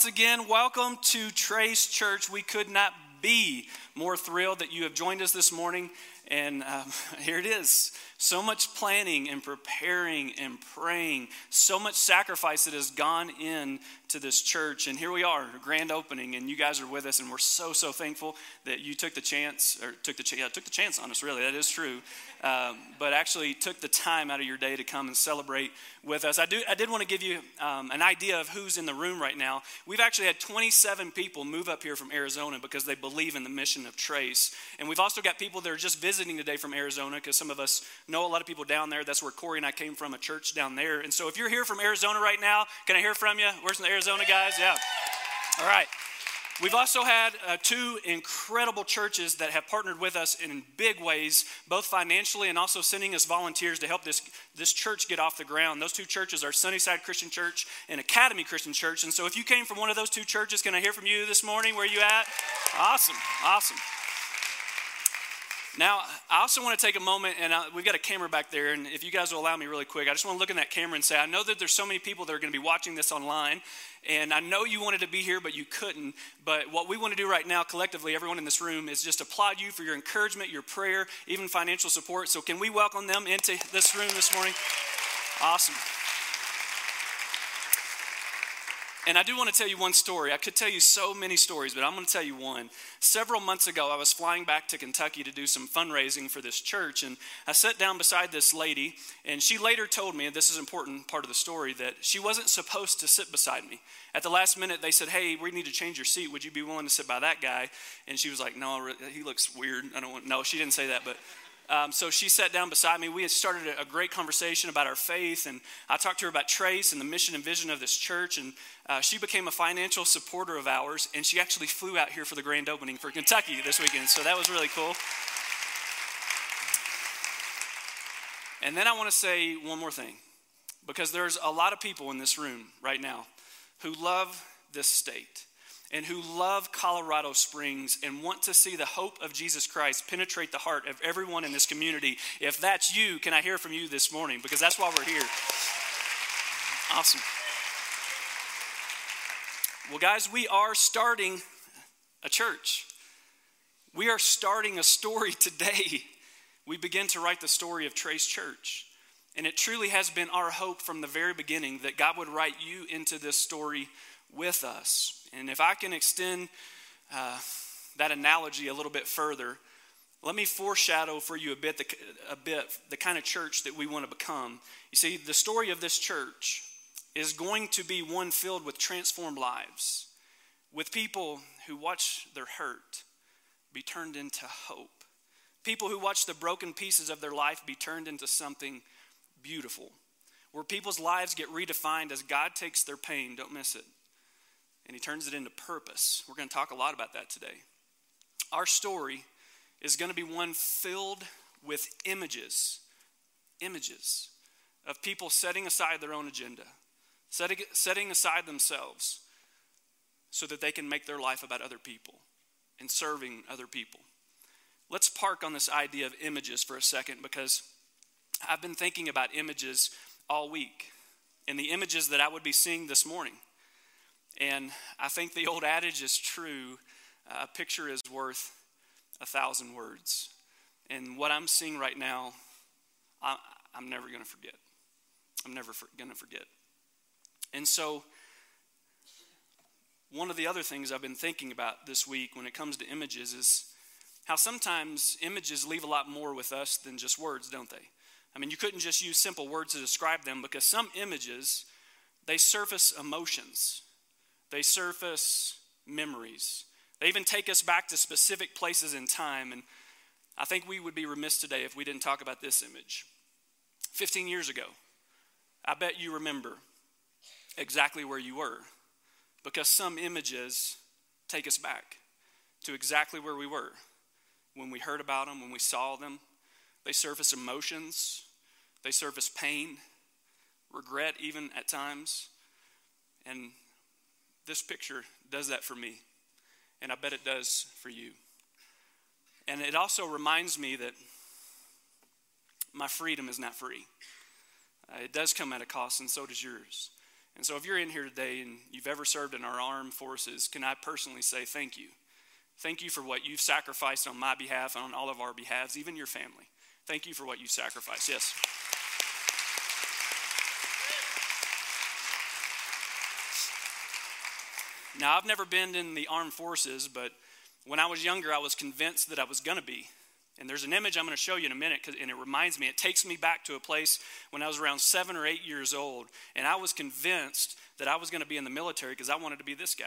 once again, welcome to Trace Church. We could not be more thrilled that you have joined us this morning. And um, here it is. So much planning and preparing and praying, so much sacrifice that has gone in to this church. And here we are, grand opening, and you guys are with us, and we're so, so thankful that you took the chance, or took the, yeah, took the chance on us, really, that is true. Um, but actually took the time out of your day to come and celebrate with us. I, do, I did want to give you um, an idea of who's in the room right now. We've actually had 27 people move up here from Arizona because they believe in the mission of Trace. And we've also got people that are just visiting today from Arizona because some of us know a lot of people down there. That's where Corey and I came from, a church down there. And so if you're here from Arizona right now, can I hear from you? Where's the Arizona guys? Yeah. All right. We've also had uh, two incredible churches that have partnered with us in big ways, both financially and also sending us volunteers to help this, this church get off the ground. Those two churches are Sunnyside Christian Church and Academy Christian Church. And so if you came from one of those two churches, can I hear from you this morning? Where you at? Awesome, awesome. Now, I also want to take a moment, and I, we've got a camera back there, and if you guys will allow me really quick, I just want to look in that camera and say, I know that there's so many people that are going to be watching this online, and I know you wanted to be here, but you couldn't. But what we want to do right now, collectively, everyone in this room, is just applaud you for your encouragement, your prayer, even financial support. So, can we welcome them into this room this morning? Awesome. And I do want to tell you one story. I could tell you so many stories, but I'm going to tell you one. Several months ago, I was flying back to Kentucky to do some fundraising for this church, and I sat down beside this lady, and she later told me, and this is an important part of the story, that she wasn't supposed to sit beside me. At the last minute, they said, Hey, we need to change your seat. Would you be willing to sit by that guy? And she was like, No, he looks weird. I don't want, no, she didn't say that, but um, so she sat down beside me. We had started a, great conversation about our faith, and I talked to her about Trace and the mission and vision of this church. And uh, she became a financial supporter of ours, and she actually flew out here for the grand opening for Kentucky this weekend. So that was really cool. And then I want to say one more thing, because there's a lot of people in this room right now who love this state and who love Colorado Springs and want to see the hope of Jesus Christ penetrate the heart of everyone in this community. If that's you, can I hear from you this morning? Because that's why we're here. Awesome. Well, guys, we are starting a church. We are starting a story today. We begin to write the story of Trace Church. And it truly has been our hope from the very beginning that God would write you into this story with us. And if I can extend uh, that analogy a little bit further, let me foreshadow for you a bit, the, a bit the kind of church that we want to become. You see, the story of this church is going to be one filled with transformed lives, with people who watch their hurt be turned into hope, people who watch the broken pieces of their life be turned into something beautiful, where people's lives get redefined as God takes their pain, don't miss it, and he turns it into purpose. We're going to talk a lot about that today. Our story is going to be one filled with images, images of people setting aside their own agenda, setting, setting aside themselves so that they can make their life about other people and serving other people. Let's park on this idea of images for a second because I've been thinking about images all week and the images that I would be seeing this morning. And I think the old adage is true uh, a picture is worth a thousand words. And what I'm seeing right now, I, am never going to forget. I'm never going to forget. And so, one of the other things I've been thinking about this week when it comes to images is how sometimes images leave a lot more with us than just words, don't they? I mean, you couldn't just use simple words to describe them because some images, they surface emotions. They surface memories. They even take us back to specific places in time. And I think we would be remiss today if we didn't talk about this image. 15 years ago, I bet you remember exactly where you were because some images take us back to exactly where we were when we heard about them, when we saw them. They surface emotions, they surface pain, regret, even at times. And this picture does that for me, and I bet it does for you. And it also reminds me that my freedom is not free. Uh, it does come at a cost, and so does yours. And so, if you're in here today and you've ever served in our armed forces, can I personally say thank you? Thank you for what you've sacrificed on my behalf and on all of our behalves, even your family. Thank you for what you sacrificed. Yes. Now, I've never been in the armed forces, but when I was younger, I was convinced that I was going to be. And there's an image I'm going to show you in a minute, and it reminds me, it takes me back to a place when I was around seven or eight years old, and I was convinced that I was going to be in the military because I wanted to be this guy.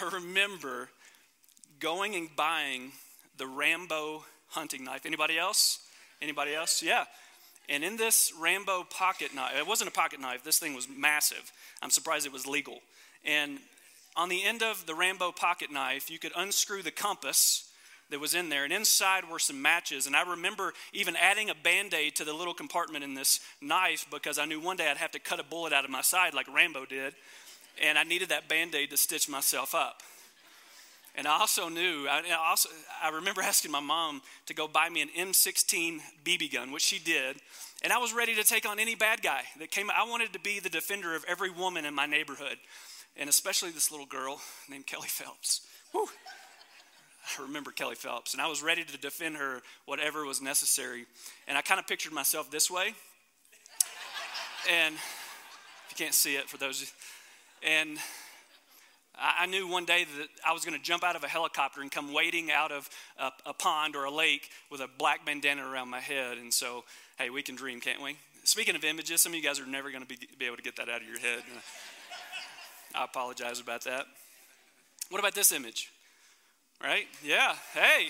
I remember going and buying the Rambo hunting knife. Anybody else? Anybody else? Yeah. And in this Rambo pocket knife, it wasn't a pocket knife, this thing was massive. I'm surprised it was legal. And on the end of the Rambo pocket knife, you could unscrew the compass that was in there, and inside were some matches. And I remember even adding a band aid to the little compartment in this knife because I knew one day I'd have to cut a bullet out of my side like Rambo did, and I needed that band aid to stitch myself up. And I also knew, I, also, I remember asking my mom to go buy me an M16 BB gun, which she did. And I was ready to take on any bad guy that came. I wanted to be the defender of every woman in my neighborhood, and especially this little girl named Kelly Phelps. I remember Kelly Phelps, and I was ready to defend her whatever was necessary. And I kind of pictured myself this way. And if you can't see it, for those, and I knew one day that I was going to jump out of a helicopter and come wading out of a, a, pond or a lake with a black bandana around my head. And so, hey, we can dream, can't we? Speaking of images, some of you guys are never going to be, be able to get that out of your head. I apologize about that. What about this image? Right? Yeah. Hey.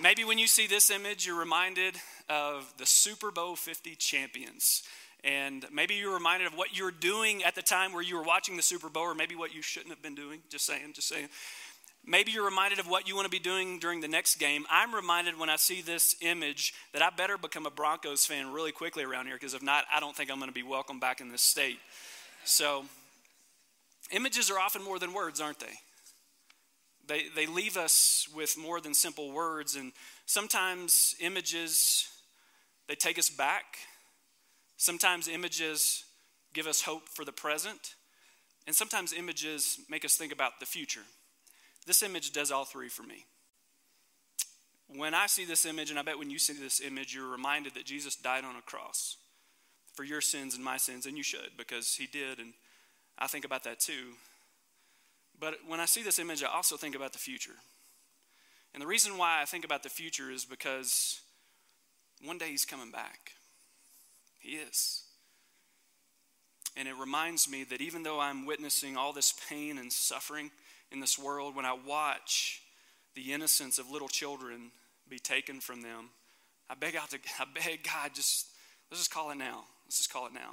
Maybe when you see this image, you're reminded of the Super Bowl 50 champions. And maybe you're reminded of what you're doing at the time where you were watching the Super Bowl, or maybe what you shouldn't have been doing. Just saying, just saying. Maybe you're reminded of what you want to be doing during the next game. I'm reminded when I see this image that I better become a Broncos fan really quickly around here, because if not, I don't think I'm going to be welcome back in this state. So, images are often more than words, aren't they? They, they leave us with more than simple words, and sometimes images, they take us back Sometimes images give us hope for the present, and sometimes images make us think about the future. This image does all three for me. When I see this image, and I bet when you see this image, you're reminded that Jesus died on a cross for your sins and my sins, and you should because he did, and I think about that too. But when I see this image, I also think about the future. And the reason why I think about the future is because one day he's coming back. He is. And it reminds me that even though I'm witnessing all this pain and suffering in this world, when I watch the innocence of little children be taken from them, I beg out to I beg God, just let's just call it now. Let's just call it now.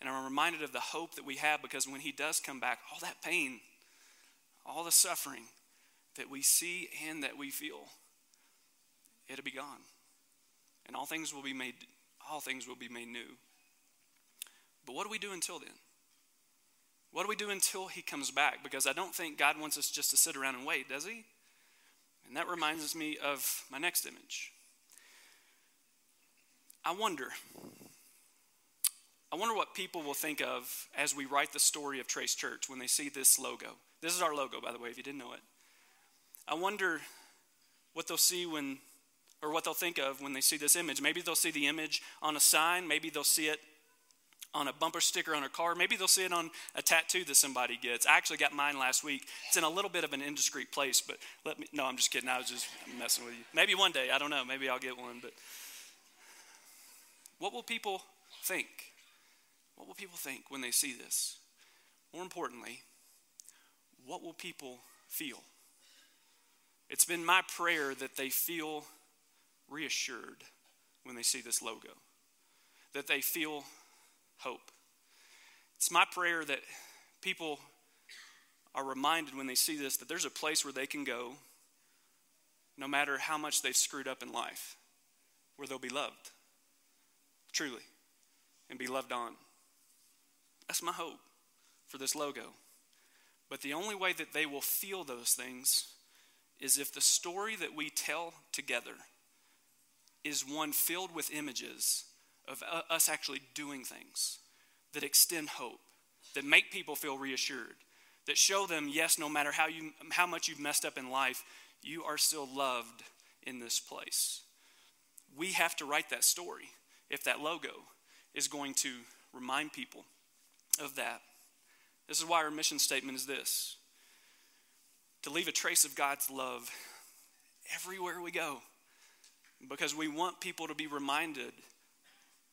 And I'm reminded of the hope that we have because when He does come back, all that pain, all the suffering that we see and that we feel, it'll be gone. And all things will be made all things will be made new. But what do we do until then? What do we do until he comes back? Because I don't think God wants us just to sit around and wait, does he? And that reminds me of my next image. I wonder. I wonder what people will think of as we write the story of Trace Church when they see this logo. This is our logo, by the way, if you didn't know it. I wonder what they'll see when or what they'll think of when they see this image. Maybe they'll see the image on a sign, maybe they'll see it on a bumper sticker on a car, maybe they'll see it on a tattoo that somebody gets. I actually got mine last week. It's in a little bit of an indiscreet place, but let me no, I'm just kidding. I was just messing with you. Maybe one day, I don't know, maybe I'll get one, but what will people think? What will people think when they see this? More importantly, what will people feel? It's been my prayer that they feel reassured when they see this logo, that they feel hope. It's my prayer that people are reminded when they see this that there's a place where they can go no matter how much they've screwed up in life, where they'll be loved, truly, and be loved on. That's my hope for this logo. But the only way that they will feel those things is if the story that we tell together is one filled with images of us actually doing things that extend hope, that make people feel reassured, that show them, yes, no matter how, you, how much you've messed up in life, you are still loved in this place. We have to write that story if that logo is going to remind people of that. This is why our mission statement is this to leave a trace of God's love everywhere we go because we want people to be reminded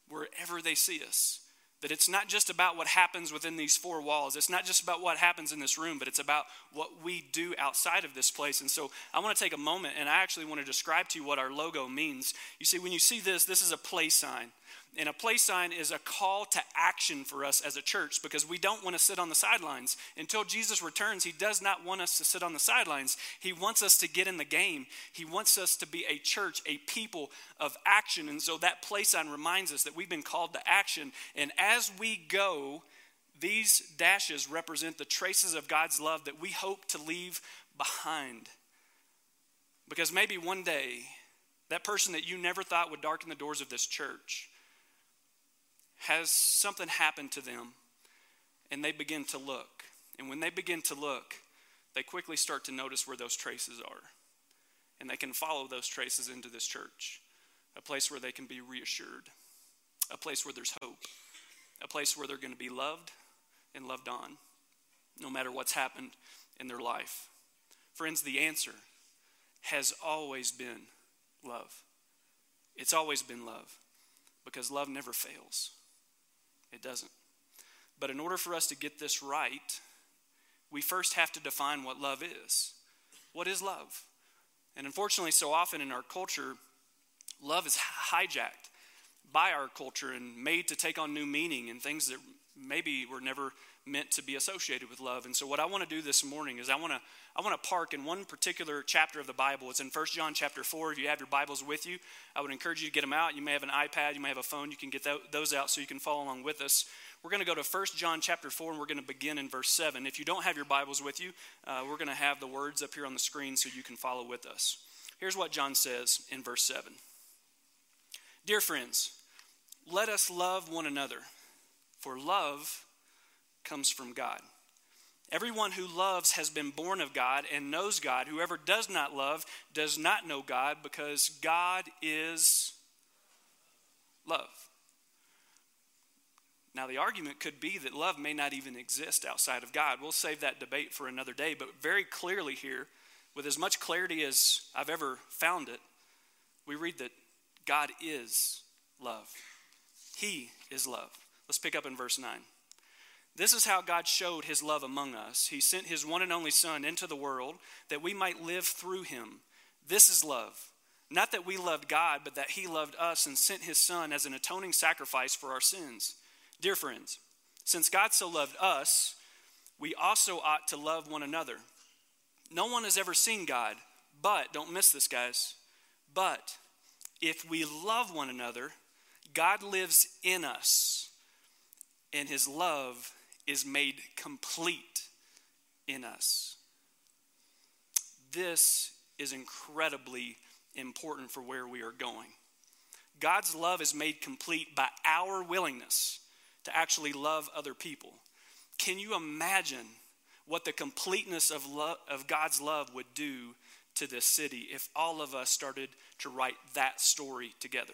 wherever they see us that it's not just about what happens within these four walls. It's not just about what happens in this room, but it's about what we do outside of this place. And so I want to take a moment and I actually want to describe to you what our logo means. You see, when you see this, this is a play sign. And a play sign is a call to action for us as a church because we don't want to sit on the sidelines. Until Jesus returns, He does not want us to sit on the sidelines. He wants us to get in the game. He wants us to be a church, a people of action. And so that play sign reminds us that we've been called to action. And as we go, these dashes represent the traces of God's love that we hope to leave behind. Because maybe one day, that person that you never thought would darken the doors of this church has something happened to them and they begin to look. And when they begin to look, they quickly start to notice where those traces are. And they can follow those traces into this church, a place where they can be reassured, a place where there's hope, a place where they're going to be loved and loved on, no matter what's happened in their life. Friends, the answer has always been love. It's always been love because love never fails. It doesn't. But in order for us to get this right, we first have to define what love is. What is love? And unfortunately, so often in our culture, love is hijacked by our culture and made to take on new meaning and things that maybe were never meant to be associated with love. And so what I want to do this morning is I want to I want to park in one particular chapter of the Bible. It's in 1 John chapter 4. If you have your Bibles with you, I would encourage you to get them out. You may have an iPad, you may have a phone. You can get those out so you can follow along with us. We're going to go to 1 John chapter 4 and we're going to begin in verse 7. If you don't have your Bibles with you, uh, we're going to have the words up here on the screen so you can follow with us. Here's what John says in verse 7 Dear friends, let us love one another, for love comes from God. Everyone who loves has been born of God and knows God. Whoever does not love does not know God because God is love. Now, the argument could be that love may not even exist outside of God. We'll save that debate for another day, but very clearly here, with as much clarity as I've ever found it, we read that God is love. He is love. Let's pick up in verse 9. This is how God showed his love among us. He sent his one and only Son into the world that we might live through him. This is love. Not that we loved God, but that he loved us and sent his Son as an atoning sacrifice for our sins. Dear friends, since God so loved us, we also ought to love one another. No one has ever seen God, but, don't miss this, guys, but if we love one another, God lives in us, and his love is made complete in us. This is incredibly important for where we are going. God's love is made complete by our willingness to actually love other people. Can you imagine what the completeness of, love, of God's love would do to this city if all of us started to write that story together?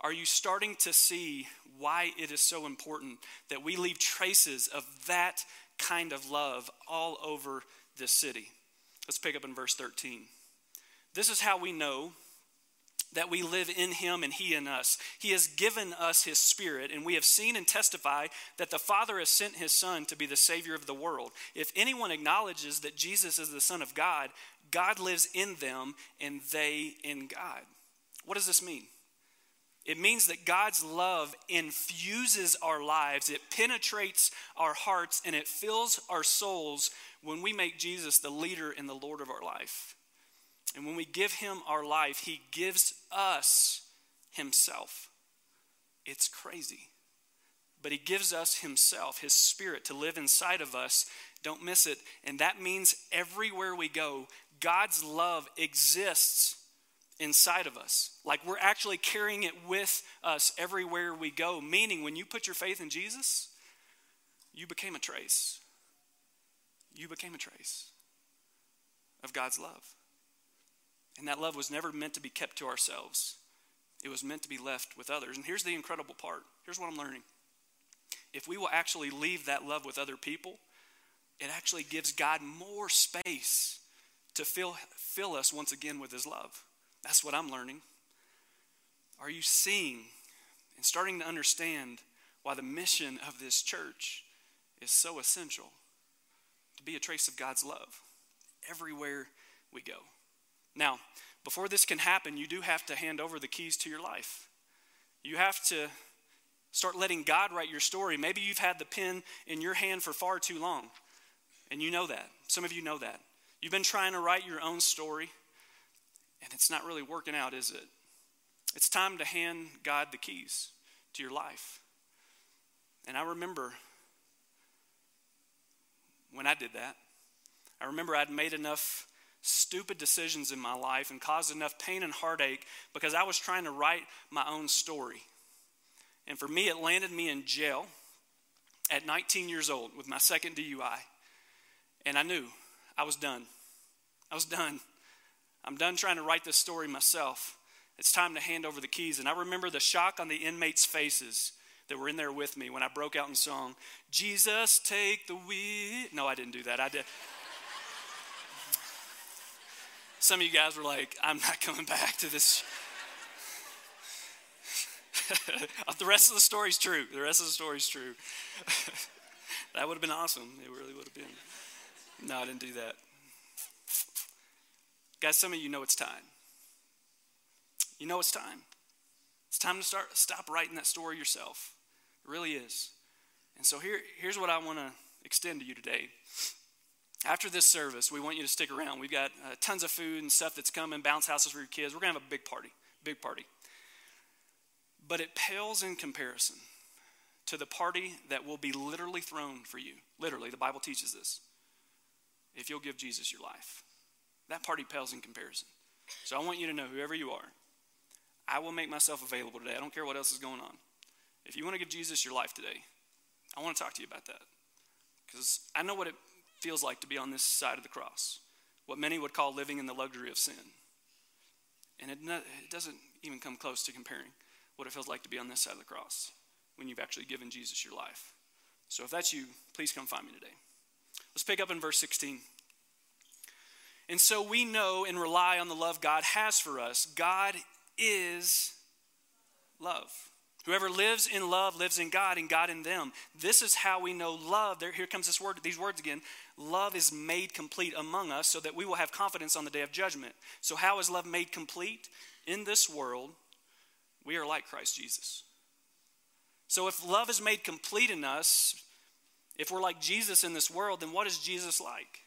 Are you starting to see why it is so important that we leave traces of that kind of love all over this city? Let's pick up in verse 13. This is how we know that we live in him and he in us. He has given us his spirit, and we have seen and testify that the Father has sent his Son to be the Savior of the world. If anyone acknowledges that Jesus is the Son of God, God lives in them and they in God. What does this mean? It means that God's love infuses our lives, it penetrates our hearts, and it fills our souls when we make Jesus the leader and the Lord of our life. And when we give Him our life, He gives us Himself. It's crazy. But He gives us Himself, His Spirit, to live inside of us. Don't miss it. And that means everywhere we go, God's love exists inside of us. Like we're actually carrying it with us everywhere we go. Meaning, when you put your faith in Jesus, you became a trace. You became a trace of God's love. And that love was never meant to be kept to ourselves, it was meant to be left with others. And here's the incredible part here's what I'm learning. If we will actually leave that love with other people, it actually gives God more space to fill, fill us once again with His love. That's what I'm learning. Are you seeing and starting to understand why the mission of this church is so essential to be a trace of God's love everywhere we go? Now, before this can happen, you do have to hand over the keys to your life. You have to start letting God write your story. Maybe you've had the pen in your hand for far too long, and you know that. Some of you know that. You've been trying to write your own story, and it's not really working out, is it? It's time to hand God the keys to your life. And I remember when I did that, I remember I'd made enough stupid decisions in my life and caused enough pain and heartache because I was trying to write my own story. And for me, it landed me in jail at 19 years old with my second DUI. And I knew I was done. I was done. I'm done trying to write this story myself. It's time to hand over the keys. And I remember the shock on the inmates' faces that were in there with me when I broke out in song, Jesus, take the wheel. No, I didn't do that. I did. Some of you guys were like, I'm not coming back to this. the rest of the story's true. The rest of the story's true. that would have been awesome. It really would have been. No, I didn't do that. Guys, some of you know it's time. You know it's time. It's time to start stop writing that story yourself. It really is. And so here, here's what I want to extend to you today. After this service, we want you to stick around. We've got uh, tons of food and stuff that's coming, bounce houses for your kids. We're going to have a big party, big party. But it pales in comparison to the party that will be literally thrown for you. Literally, the Bible teaches this. If you'll give Jesus your life, that party pales in comparison. So I want you to know, whoever you are, I will make myself available today. I don't care what else is going on. If you want to give Jesus your life today, I want to talk to you about that. Because I know what it feels like to be on this side of the cross, what many would call living in the luxury of sin. And it, it doesn't even come close to comparing what it feels like to be on this side of the cross when you've actually given Jesus your life. So if that's you, please come find me today. Let's pick up in verse 16. And so we know and rely on the love God has for us. God is love. Whoever lives in love lives in God and God in them. This is how we know love. There, here comes this word, these words again. Love is made complete among us so that we will have confidence on the day of judgment. So, how is love made complete? In this world, we are like Christ Jesus. So, if love is made complete in us, if we're like Jesus in this world, then what is Jesus like?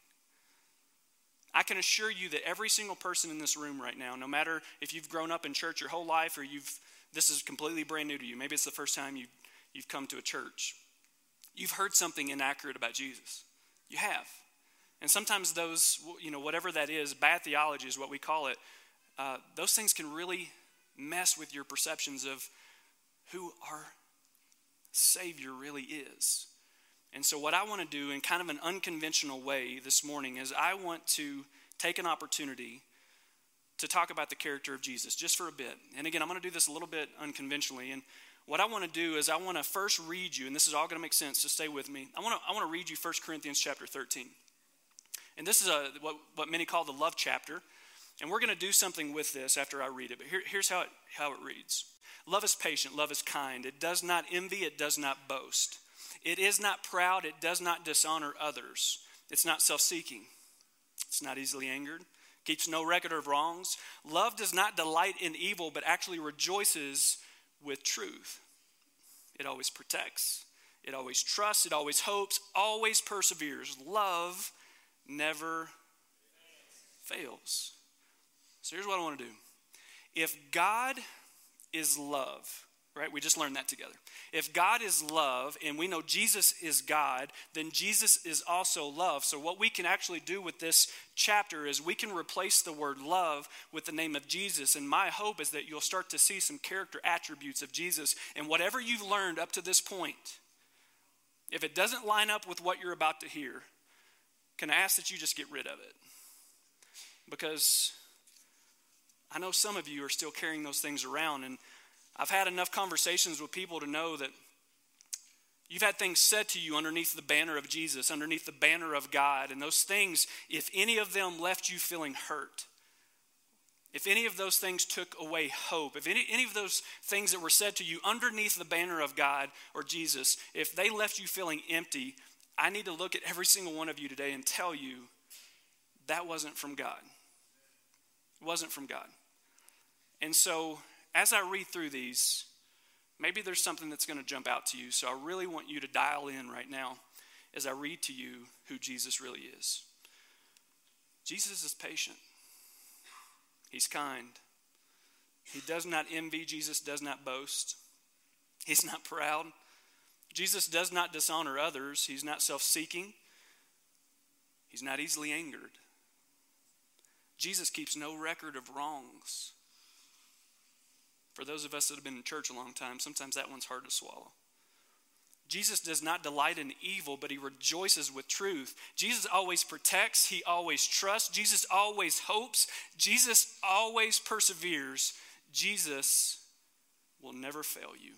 I can assure you that every single person in this room right now, no matter if you've grown up in church your whole life or you've this is completely brand new to you. Maybe it's the first time you, you've come to a church. You've heard something inaccurate about Jesus. You have. And sometimes those, you know, whatever that is, bad theology is what we call it, uh, those things can really mess with your perceptions of who our Savior really is. And so, what I want to do in kind of an unconventional way this morning is I want to take an opportunity to talk about the character of Jesus just for a bit. And again, I'm going to do this a little bit unconventionally. And what I want to do is I want to first read you, and this is all going to make sense, so stay with me. I want to, I want to read you 1 Corinthians chapter 13. And this is a, what, what many call the love chapter. And we're going to do something with this after I read it. But here, here's how it, how it reads Love is patient, love is kind. It does not envy, it does not boast. It is not proud, it does not dishonor others. It's not self seeking, it's not easily angered keeps no record of wrongs. Love does not delight in evil, but actually rejoices with truth. It always protects, it always trusts, it always hopes, always perseveres. Love never fails. So here's what I want to do. If God is love, right? We just learned that together. If God is love and we know Jesus is God, then Jesus is also love. So, what we can actually do with this chapter is we can replace the word love with the name of Jesus. And my hope is that you'll start to see some character attributes of Jesus. And whatever you've learned up to this point, if it doesn't line up with what you're about to hear, can I ask that you just get rid of it? Because I know some of you are still carrying those things around. And I've had enough conversations with people to know that you've had things said to you underneath the banner of Jesus, underneath the banner of God. And those things, if any of them left you feeling hurt, if any of those things took away hope, if any, any of those things that were said to you underneath the banner of God or Jesus, if they left you feeling empty, I need to look at every single one of you today and tell you that wasn't from God. It wasn't from God. And so as I read through these, maybe there's something that's going to jump out to you. So I really want you to dial in right now as I read to you who Jesus really is. Jesus is patient, He's kind. He does not envy, Jesus does not boast, He's not proud. Jesus does not dishonor others, He's not self seeking, He's not easily angered. Jesus keeps no record of wrongs. For those of us that have been in church a long time, sometimes that one's hard to swallow. Jesus does not delight in evil, but he rejoices with truth. Jesus always protects, he always trusts, Jesus always hopes, Jesus always perseveres. Jesus will never fail you.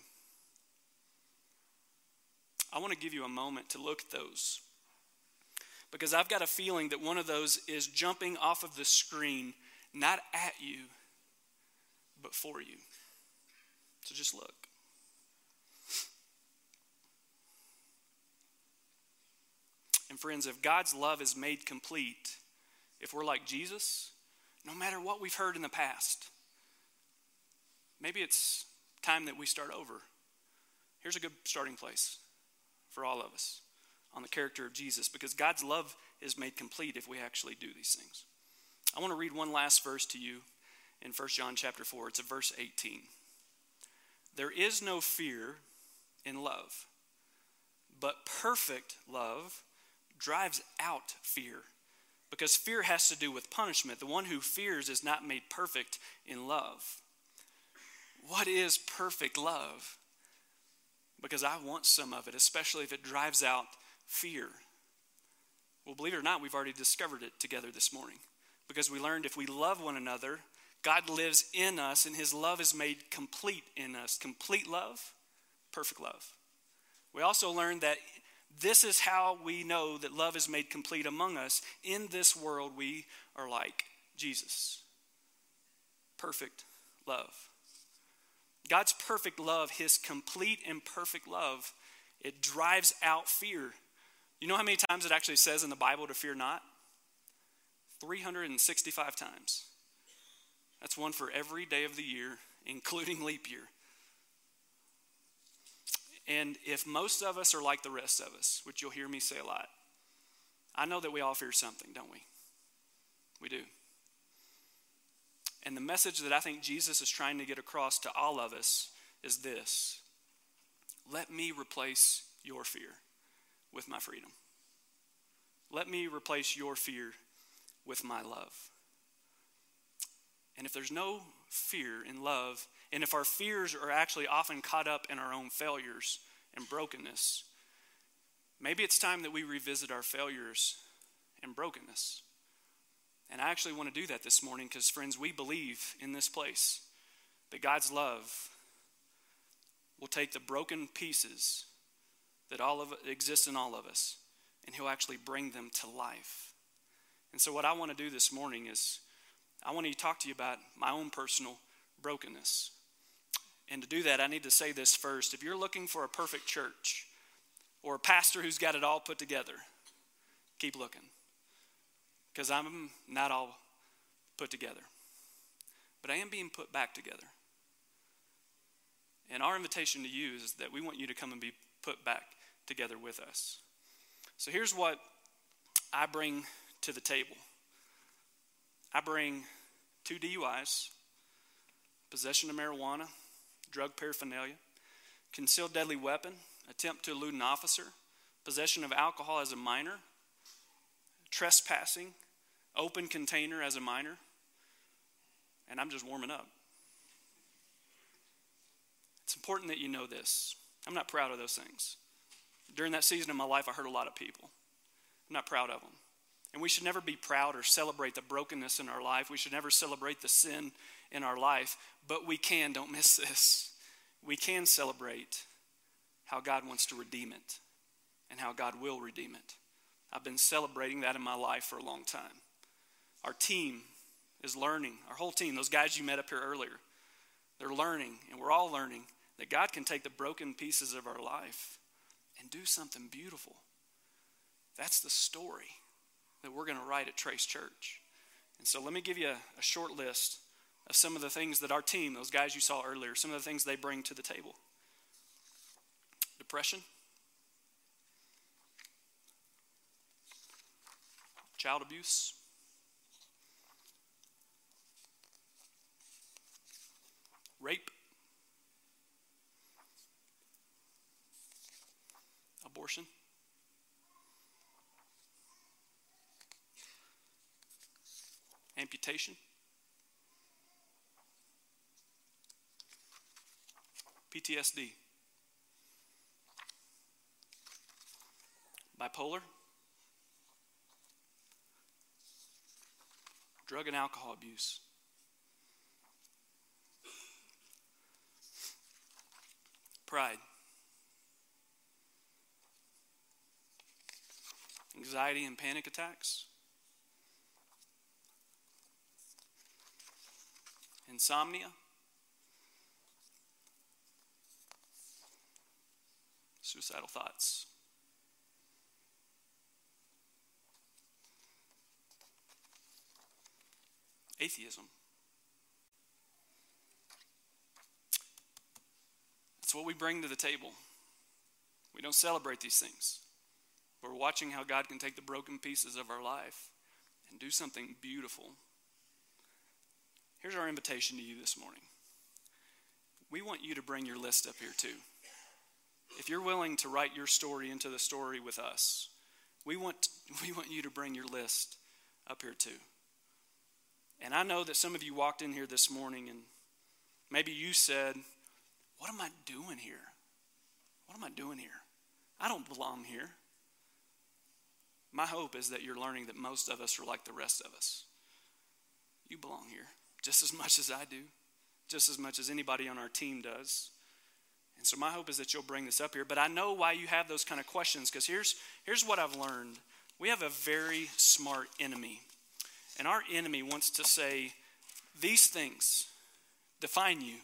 I want to give you a moment to look at those because I've got a feeling that one of those is jumping off of the screen, not at you, but for you. So just look. And friends, if God's love is made complete, if we're like Jesus, no matter what we've heard in the past, maybe it's time that we start over. Here's a good starting place for all of us on the character of Jesus because God's love is made complete if we actually do these things. I want to read one last verse to you in 1 John chapter 4. It's a verse 18. There is no fear in love, but perfect love drives out fear because fear has to do with punishment. The one who fears is not made perfect in love. What is perfect love? Because I want some of it, especially if it drives out fear. Well, believe it or not, we've already discovered it together this morning because we learned if we love one another, God lives in us, and his love is made complete in us. Complete love, perfect love. We also learned that this is how we know that love is made complete among us. In this world, we are like Jesus. Perfect love. God's perfect love, his complete and perfect love, it drives out fear. You know how many times it actually says in the Bible to fear not? 365 times. That's one for every day of the year, including leap year. And if most of us are like the rest of us, which you'll hear me say a lot, I know that we all fear something, don't we? We do. And the message that I think Jesus is trying to get across to all of us is this let me replace your fear with my freedom. Let me replace your fear with my love. And if there's no fear in love, and if our fears are actually often caught up in our own failures and brokenness, maybe it's time that we revisit our failures and brokenness. And I actually want to do that this morning because, friends, we believe in this place that God's love will take the broken pieces that all of exist in all of us and he'll actually bring them to life. And so what I want to do this morning is I want to talk to you about my own personal brokenness. And to do that, I need to say this first. If you're looking for a perfect church or a pastor who's got it all put together, keep looking. Because I'm not all put together. But I am being put back together. And our invitation to you is that we want you to come and be put back together with us. So here's what I bring to the table I bring two DUIs, possession of marijuana, drug paraphernalia, concealed deadly weapon, attempt to elude an officer, possession of alcohol as a minor, trespassing, open container as a minor. And I'm just warming up. It's important that you know this. I'm not proud of those things. During that season of my life, I hurt a lot of people. I'm not proud of them. And we should never be proud or celebrate the brokenness in our life. We should never celebrate the sin in our life. But we can, don't miss this. We can celebrate how God wants to redeem it and how God will redeem it. I've been celebrating that in my life for a long time. Our team is learning, our whole team, those guys you met up here earlier, they're learning, and we're all learning that God can take the broken pieces of our life and do something beautiful. That's the story that we're going to write at Trace Church. And so let me give you a, a short list of some of the things that our team, those guys you saw earlier, some of the things they bring to the table. Depression, child abuse, rape, abortion, amputation, PTSD, bipolar, drug and alcohol abuse. Pride. Anxiety and panic attacks. Insomnia. Suicidal thoughts. atheism. That's what we bring to the table. We don't celebrate these things. We're watching how God can take the broken pieces of our life and do something beautiful. Here's our invitation to you this morning. We want you to bring your list up here too. If you're willing to write your story into the story with us, we want, we want you to bring your list up here too. And I know that some of you walked in here this morning and maybe you said, What am I doing here? What am I doing here? I don't belong here. My hope is that you're learning that most of us are like the rest of us. You belong here just as much as I do, just as much as anybody on our team does. And so my hope is that you'll bring this up here. But I know why you have those kind of questions because here's, here's what I've learned. We have a very smart enemy and our enemy wants to say, these things define you.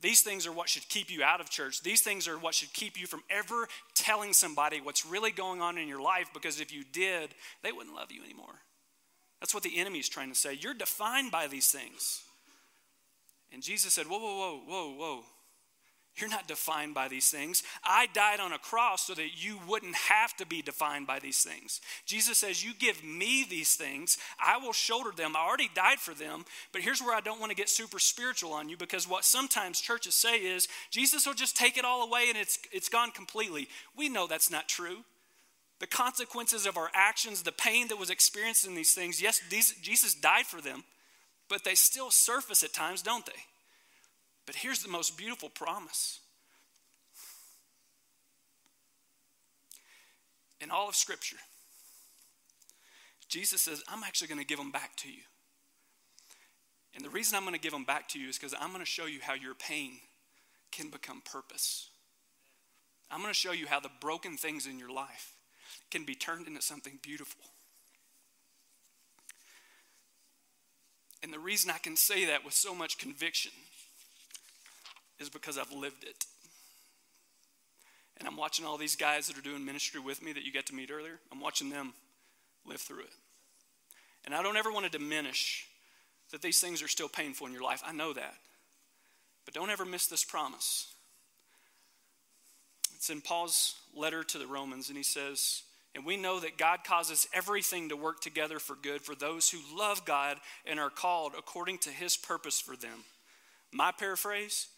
These things are what should keep you out of church. These things are what should keep you from ever telling somebody what's really going on in your life because if you did, they wouldn't love you anymore. What the enemy is trying to say. You're defined by these things. And Jesus said, Whoa, whoa, whoa, whoa, whoa. You're not defined by these things. I died on a cross so that you wouldn't have to be defined by these things. Jesus says, You give me these things, I will shoulder them. I already died for them. But here's where I don't want to get super spiritual on you because what sometimes churches say is, Jesus will just take it all away and it's, it's gone completely. We know that's not true. The consequences of our actions, the pain that was experienced in these things, yes, these, Jesus died for them, but they still surface at times, don't they? But here's the most beautiful promise. In all of Scripture, Jesus says, I'm actually going to give them back to you. And the reason I'm going to give them back to you is because I'm going to show you how your pain can become purpose. I'm going to show you how the broken things in your life can be turned into something beautiful. And the reason I can say that with so much conviction is because I've lived it. And I'm watching all these guys that are doing ministry with me that you get to meet earlier. I'm watching them live through it. And I don't ever want to diminish that these things are still painful in your life. I know that. But don't ever miss this promise. It's in Paul's letter to the Romans, and he says, And we know that God causes everything to work together for good for those who love God and are called according to his purpose for them. My paraphrase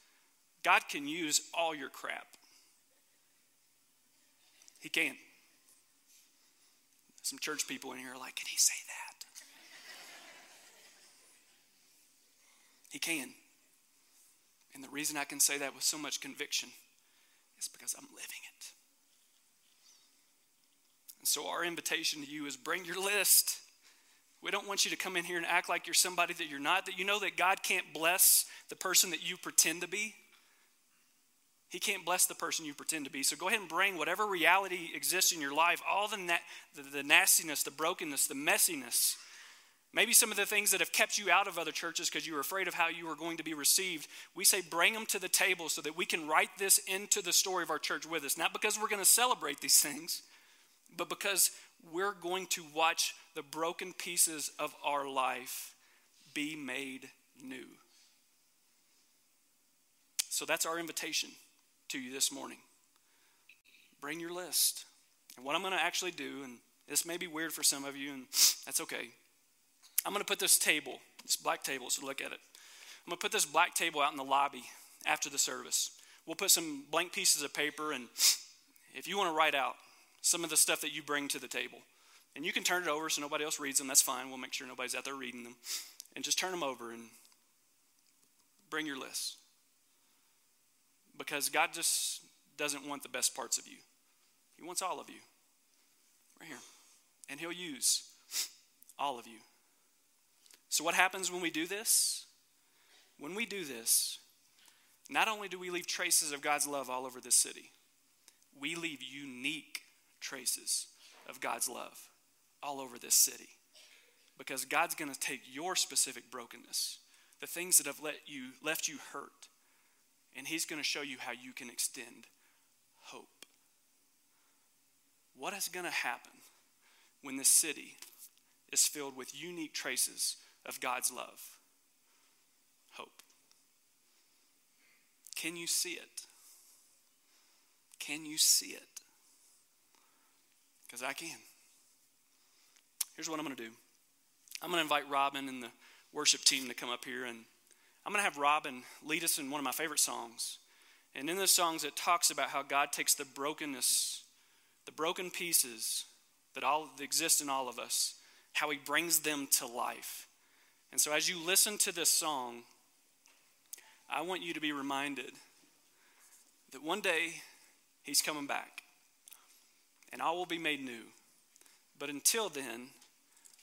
God can use all your crap. He can. Some church people in here are like, can he say that? he can. And the reason I can say that with so much conviction is because I'm living it. So, our invitation to you is bring your list. We don't want you to come in here and act like you're somebody that you're not, that you know that God can't bless the person that you pretend to be. He can't bless the person you pretend to be. So go ahead and bring whatever reality exists in your life, all the, na- the, the nastiness, the brokenness, the messiness, maybe some of the things that have kept you out of other churches because you were afraid of how you were going to be received. We say bring them to the table so that we can write this into the story of our church with us. Not because we're going to celebrate these things, but because we're going to watch the broken pieces of our life be made new. So that's our invitation to you this morning. Bring your list. And what I'm going to actually do, and this may be weird for some of you, and that's okay. I'm going to put this table, this black table, so look at it. I'm going to put this black table out in the lobby after the service. We'll put some blank pieces of paper, and if you want to write out some of the stuff that you bring to the table, and you can turn it over so nobody else reads them, that's fine. We'll make sure nobody's out there reading them. And just turn them over and bring your list because God just doesn't want the best parts of you. He wants all of you. Right here. And He'll use all of you. So, what happens when we do this? When we do this, not only do we leave traces of God's love all over this city, we leave unique traces of God's love all over this city. Because God's going to take your specific brokenness, the things that have let you, left you hurt, and he's going to show you how you can extend hope. What is going to happen when this city is filled with unique traces of God's love? Hope. Can you see it? Can you see it? Because I can. Here's what I'm going to do I'm going to invite Robin and the worship team to come up here and I'm going to have Robin lead us in one of my favorite songs. And in the songs, it talks about how God takes the brokenness, the broken pieces that all that exist in all of us, how He brings them to life. And so, as you listen to this song, I want you to be reminded that one day He's coming back, and all will be made new. But until then,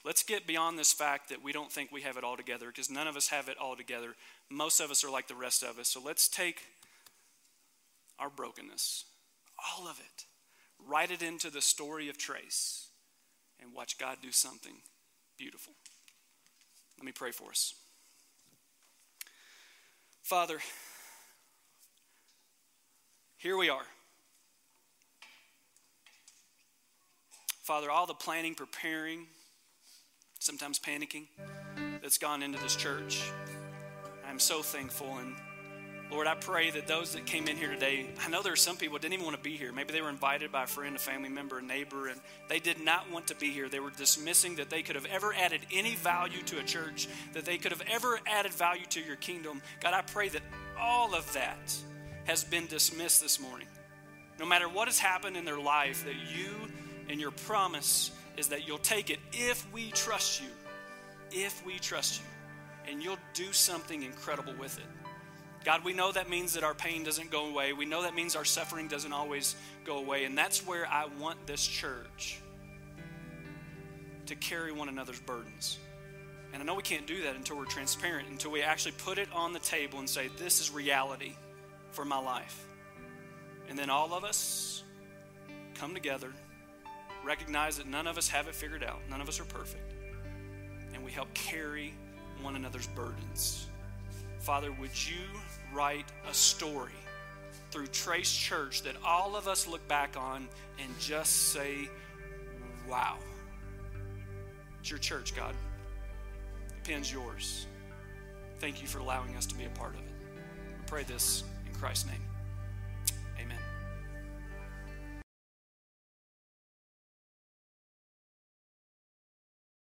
Let's get beyond this fact that we don't think we have it all together because none of us have it all together. Most of us are like the rest of us. So let's take our brokenness, all of it, write it into the story of Trace, and watch God do something beautiful. Let me pray for us. Father, here we are. Father, all the planning, preparing, sometimes panicking that's gone into this church. I'm so thankful. And Lord, I pray that those that came in here today, I know there are some people didn't even want to be here. Maybe they were invited by a friend, a family member, a neighbor, and they did not want to be here. They were dismissing that they could have ever added any value to a church, that they could have ever added value to your kingdom. God, I pray that all of that has been dismissed this morning. No matter what has happened in their life, that you and your promise is that you'll take it if we trust you, if we trust you, and you'll do something incredible with it. God, we know that means that our pain doesn't go away. We know that means our suffering doesn't always go away. And that's where I want this church to carry one another's burdens. And I know we can't do that until we're transparent, until we actually put it on the table and say, This is reality for my life. And then all of us come together recognize that none of us have it figured out, none of us are perfect, and we help carry one another's burdens. Father, would you write a story through Trace Church that all of us look back on and just say, wow. It's your church, God. The pen's yours. Thank you for allowing us to be a part of it. We pray this in Christ's name.